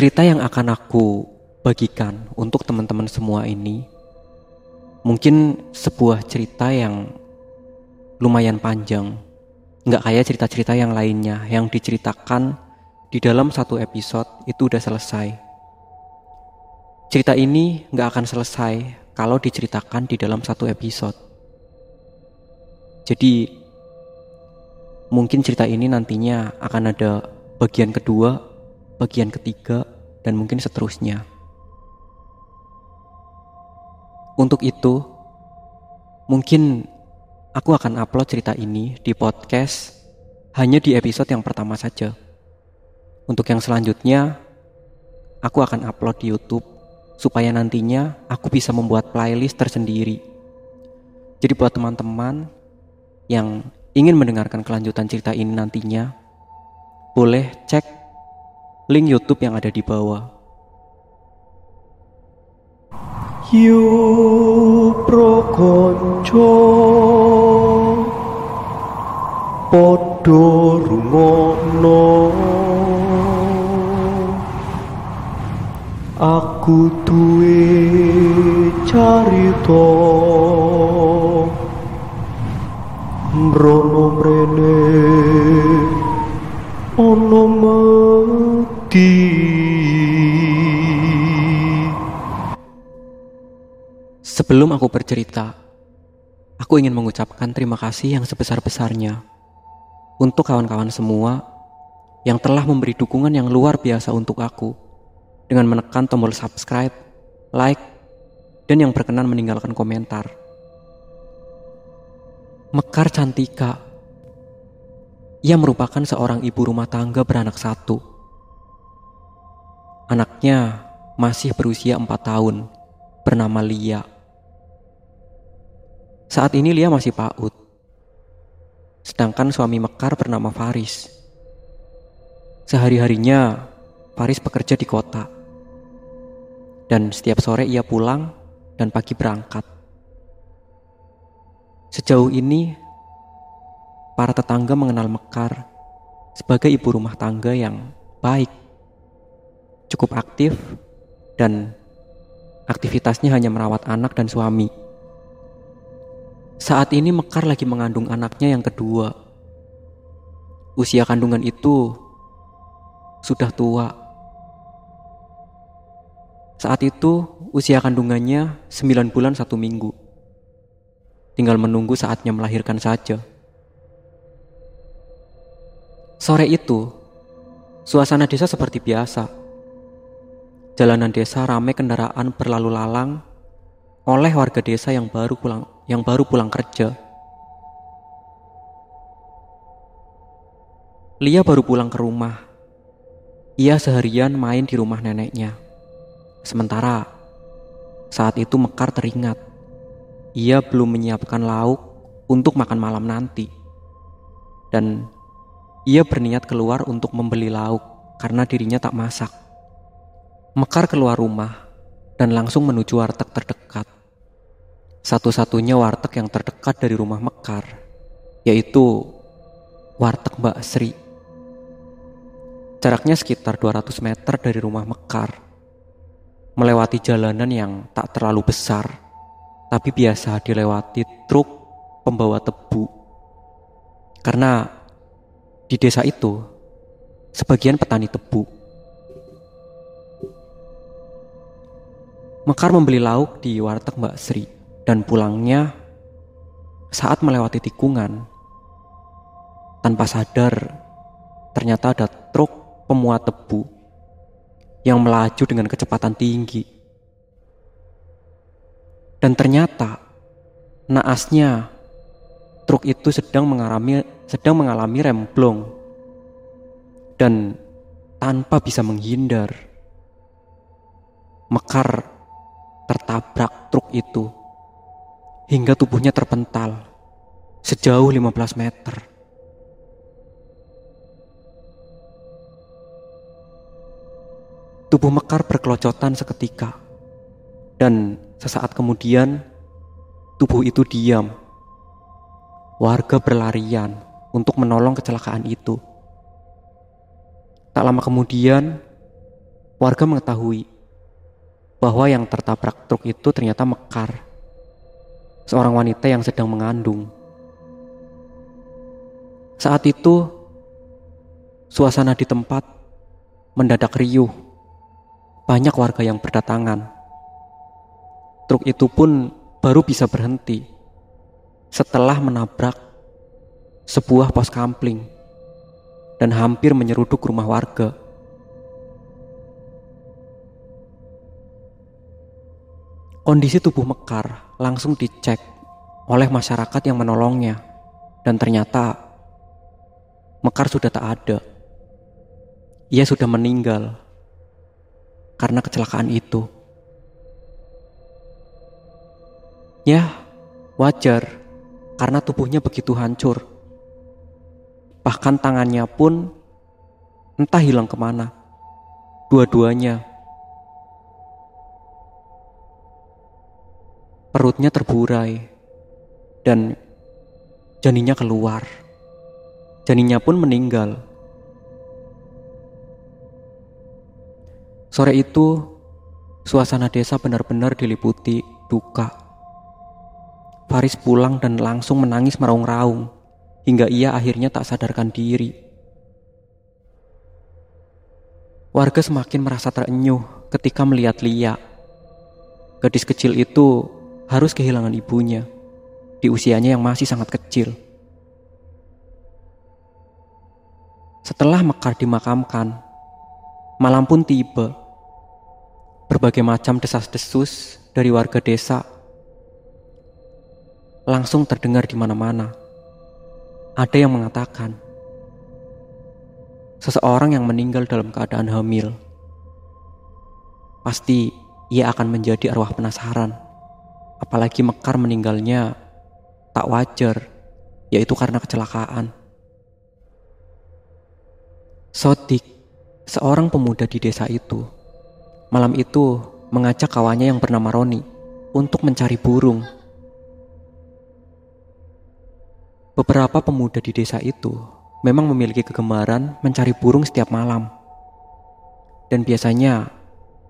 Cerita yang akan aku bagikan untuk teman-teman semua ini mungkin sebuah cerita yang lumayan panjang. Nggak kayak cerita-cerita yang lainnya yang diceritakan di dalam satu episode itu udah selesai. Cerita ini nggak akan selesai kalau diceritakan di dalam satu episode. Jadi mungkin cerita ini nantinya akan ada bagian kedua bagian ketiga, dan mungkin seterusnya. Untuk itu, mungkin aku akan upload cerita ini di podcast hanya di episode yang pertama saja. Untuk yang selanjutnya, aku akan upload di YouTube supaya nantinya aku bisa membuat playlist tersendiri. Jadi buat teman-teman yang ingin mendengarkan kelanjutan cerita ini nantinya, boleh cek link YouTube yang ada di bawah. Yu prokonco Podo rungono. Aku duwe carito Mbrono mrene Ono Sebelum aku bercerita, aku ingin mengucapkan terima kasih yang sebesar-besarnya untuk kawan-kawan semua yang telah memberi dukungan yang luar biasa untuk aku dengan menekan tombol subscribe, like, dan yang berkenan meninggalkan komentar. Mekar Cantika Ia merupakan seorang ibu rumah tangga beranak satu Anaknya masih berusia 4 tahun, bernama Lia. Saat ini Lia masih PAUD. Sedangkan suami Mekar bernama Faris. Sehari-harinya Faris bekerja di kota. Dan setiap sore ia pulang dan pagi berangkat. Sejauh ini, para tetangga mengenal Mekar sebagai ibu rumah tangga yang baik cukup aktif dan aktivitasnya hanya merawat anak dan suami. Saat ini Mekar lagi mengandung anaknya yang kedua. Usia kandungan itu sudah tua. Saat itu usia kandungannya 9 bulan satu minggu. Tinggal menunggu saatnya melahirkan saja. Sore itu, suasana desa seperti biasa Jalanan desa ramai kendaraan berlalu lalang oleh warga desa yang baru pulang yang baru pulang kerja. Lia baru pulang ke rumah. Ia seharian main di rumah neneknya. Sementara saat itu Mekar teringat ia belum menyiapkan lauk untuk makan malam nanti. Dan ia berniat keluar untuk membeli lauk karena dirinya tak masak. Mekar keluar rumah dan langsung menuju warteg terdekat. Satu-satunya warteg yang terdekat dari rumah Mekar, yaitu warteg Mbak Sri. Jaraknya sekitar 200 meter dari rumah Mekar. Melewati jalanan yang tak terlalu besar, tapi biasa dilewati truk pembawa tebu. Karena di desa itu, sebagian petani tebu Mekar membeli lauk di warteg Mbak Sri dan pulangnya saat melewati tikungan. Tanpa sadar, ternyata ada truk pemuat tebu yang melaju dengan kecepatan tinggi. Dan ternyata naasnya truk itu sedang mengalami sedang mengalami remblong dan tanpa bisa menghindar. Mekar tertabrak truk itu hingga tubuhnya terpental sejauh 15 meter. Tubuh Mekar berkelocotan seketika dan sesaat kemudian tubuh itu diam. Warga berlarian untuk menolong kecelakaan itu. Tak lama kemudian, warga mengetahui bahwa yang tertabrak truk itu ternyata Mekar, seorang wanita yang sedang mengandung. Saat itu, suasana di tempat mendadak riuh. Banyak warga yang berdatangan. Truk itu pun baru bisa berhenti setelah menabrak sebuah pos kampling dan hampir menyeruduk rumah warga. Kondisi tubuh Mekar langsung dicek oleh masyarakat yang menolongnya dan ternyata Mekar sudah tak ada. Ia sudah meninggal karena kecelakaan itu. Ya, wajar karena tubuhnya begitu hancur. Bahkan tangannya pun entah hilang ke mana. Dua-duanya. Perutnya terburai dan janinnya keluar. Janinnya pun meninggal. Sore itu, suasana desa benar-benar diliputi duka. Faris pulang dan langsung menangis meraung-raung hingga ia akhirnya tak sadarkan diri. Warga semakin merasa terenyuh ketika melihat Lia. Gadis kecil itu harus kehilangan ibunya di usianya yang masih sangat kecil. Setelah Mekar dimakamkan, malam pun tiba. Berbagai macam desas-desus dari warga desa langsung terdengar di mana-mana. Ada yang mengatakan seseorang yang meninggal dalam keadaan hamil. Pasti ia akan menjadi arwah penasaran. Apalagi Mekar meninggalnya tak wajar, yaitu karena kecelakaan. Sodik, seorang pemuda di desa itu, malam itu mengajak kawannya yang bernama Roni untuk mencari burung. Beberapa pemuda di desa itu memang memiliki kegemaran mencari burung setiap malam. Dan biasanya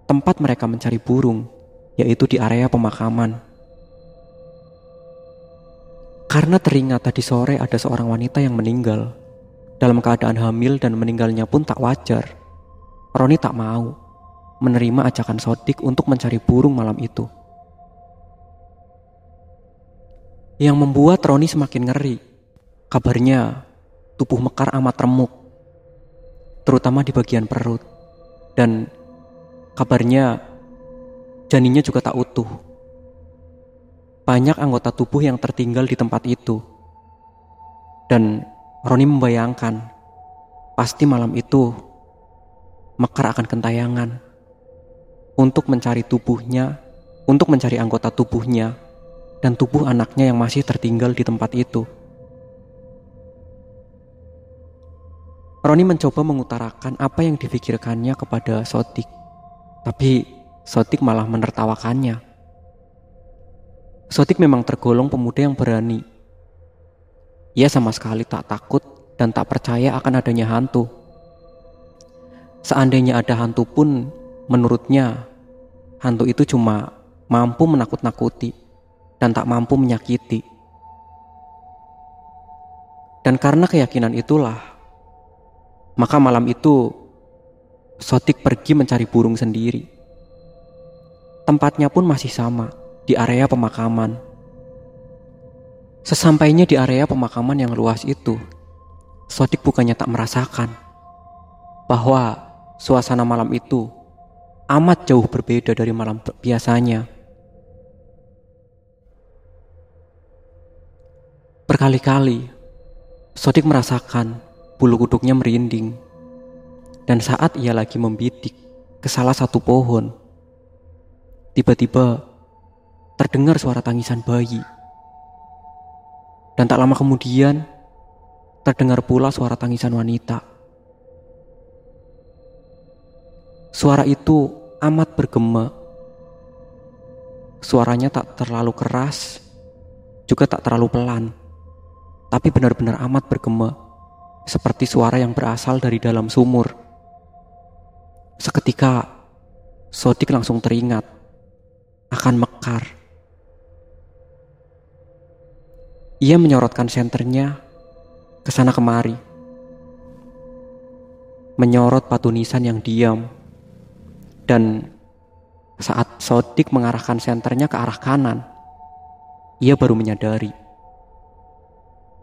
tempat mereka mencari burung yaitu di area pemakaman. Karena teringat tadi sore ada seorang wanita yang meninggal dalam keadaan hamil dan meninggalnya pun tak wajar. Roni tak mau menerima ajakan Sodik untuk mencari burung malam itu. Yang membuat Roni semakin ngeri. Kabarnya tubuh Mekar amat remuk, terutama di bagian perut. Dan kabarnya janinnya juga tak utuh. Banyak anggota tubuh yang tertinggal di tempat itu. Dan Roni membayangkan pasti malam itu Mekar akan kentayangan untuk mencari tubuhnya, untuk mencari anggota tubuhnya dan tubuh anaknya yang masih tertinggal di tempat itu. Roni mencoba mengutarakan apa yang difikirkannya kepada Sotik, tapi Sotik malah menertawakannya. Sotik memang tergolong pemuda yang berani ia sama sekali tak takut dan tak percaya akan adanya hantu. Seandainya ada hantu pun, menurutnya hantu itu cuma mampu menakut-nakuti dan tak mampu menyakiti. Dan karena keyakinan itulah, maka malam itu Sotik pergi mencari burung sendiri. Tempatnya pun masih sama, di area pemakaman. Sesampainya di area pemakaman yang luas itu, Sodik bukannya tak merasakan bahwa suasana malam itu amat jauh berbeda dari malam biasanya. Berkali-kali, Sodik merasakan bulu kuduknya merinding. Dan saat ia lagi membidik ke salah satu pohon, tiba-tiba terdengar suara tangisan bayi. Dan tak lama kemudian, terdengar pula suara tangisan wanita. Suara itu amat bergema. Suaranya tak terlalu keras, juga tak terlalu pelan, tapi benar-benar amat bergema, seperti suara yang berasal dari dalam sumur. Seketika, Sodik langsung teringat akan Mekar. Ia menyorotkan senternya ke sana kemari. Menyorot patunisan yang diam. Dan saat Sodik mengarahkan senternya ke arah kanan, ia baru menyadari.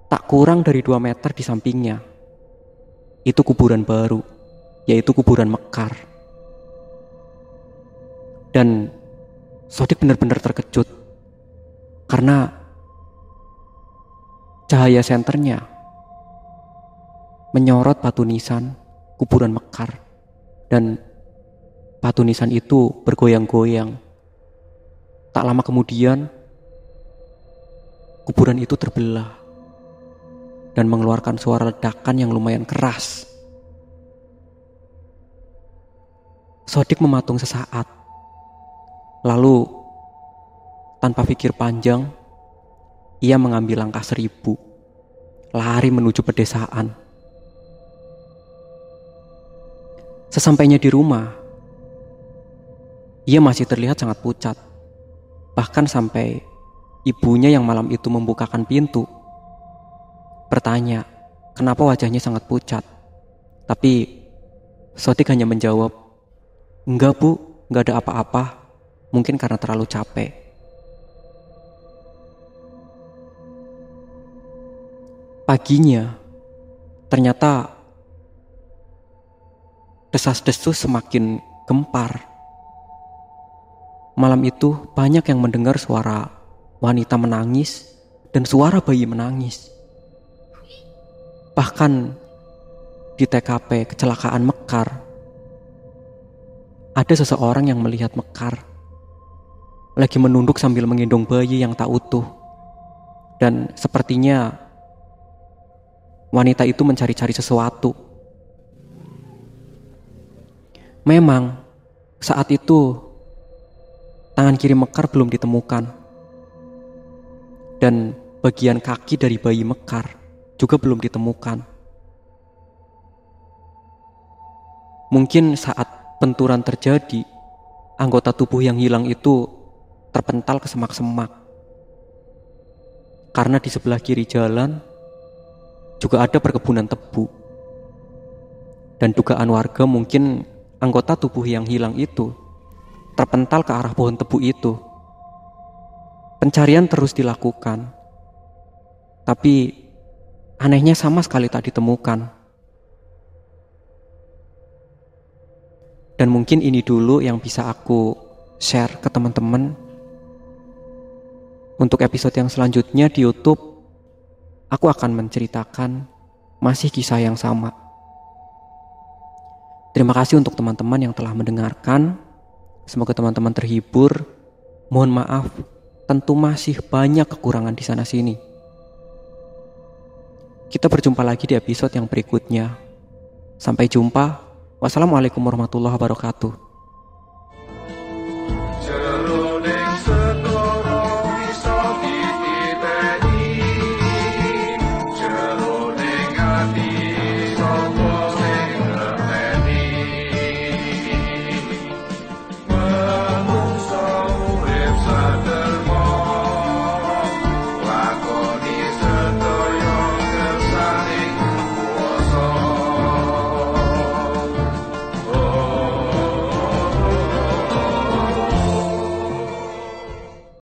Tak kurang dari dua meter di sampingnya, itu kuburan baru, yaitu kuburan Mekar. Dan Sodik benar-benar terkejut karena cahaya senternya menyorot batu nisan kuburan Mekar dan batu nisan itu bergoyang-goyang. Tak lama kemudian kuburan itu terbelah dan mengeluarkan suara ledakan yang lumayan keras. Sodik mematung sesaat Lalu, tanpa pikir panjang, ia mengambil langkah seribu, lari menuju pedesaan. Sesampainya di rumah, ia masih terlihat sangat pucat. Bahkan sampai ibunya yang malam itu membukakan pintu, bertanya, kenapa wajahnya sangat pucat. Tapi Sotik hanya menjawab, enggak bu, enggak ada apa-apa. Mungkin karena terlalu capek. Paginya, ternyata desas-desus semakin gempar. Malam itu banyak yang mendengar suara wanita menangis dan suara bayi menangis. Bahkan di TKP kecelakaan Mekar, ada seseorang yang melihat Mekar lagi menunduk sambil menggendong bayi yang tak utuh. Dan sepertinya wanita itu mencari-cari sesuatu. Memang saat itu tangan kiri Mekar belum ditemukan. Dan bagian kaki dari bayi Mekar juga belum ditemukan. Mungkin saat benturan terjadi, anggota tubuh yang hilang itu terpental ke semak-semak. Karena di sebelah kiri jalan juga ada perkebunan tebu. Dan dugaan warga mungkin anggota tubuh yang hilang itu terpental ke arah pohon tebu itu. Pencarian terus dilakukan. Tapi anehnya sama sekali tak ditemukan. Dan mungkin ini dulu yang bisa aku share ke teman-teman untuk episode yang selanjutnya di YouTube, aku akan menceritakan masih kisah yang sama. Terima kasih untuk teman-teman yang telah mendengarkan. Semoga teman-teman terhibur. Mohon maaf, tentu masih banyak kekurangan di sana-sini. Kita berjumpa lagi di episode yang berikutnya. Sampai jumpa. Wassalamualaikum warahmatullahi wabarakatuh.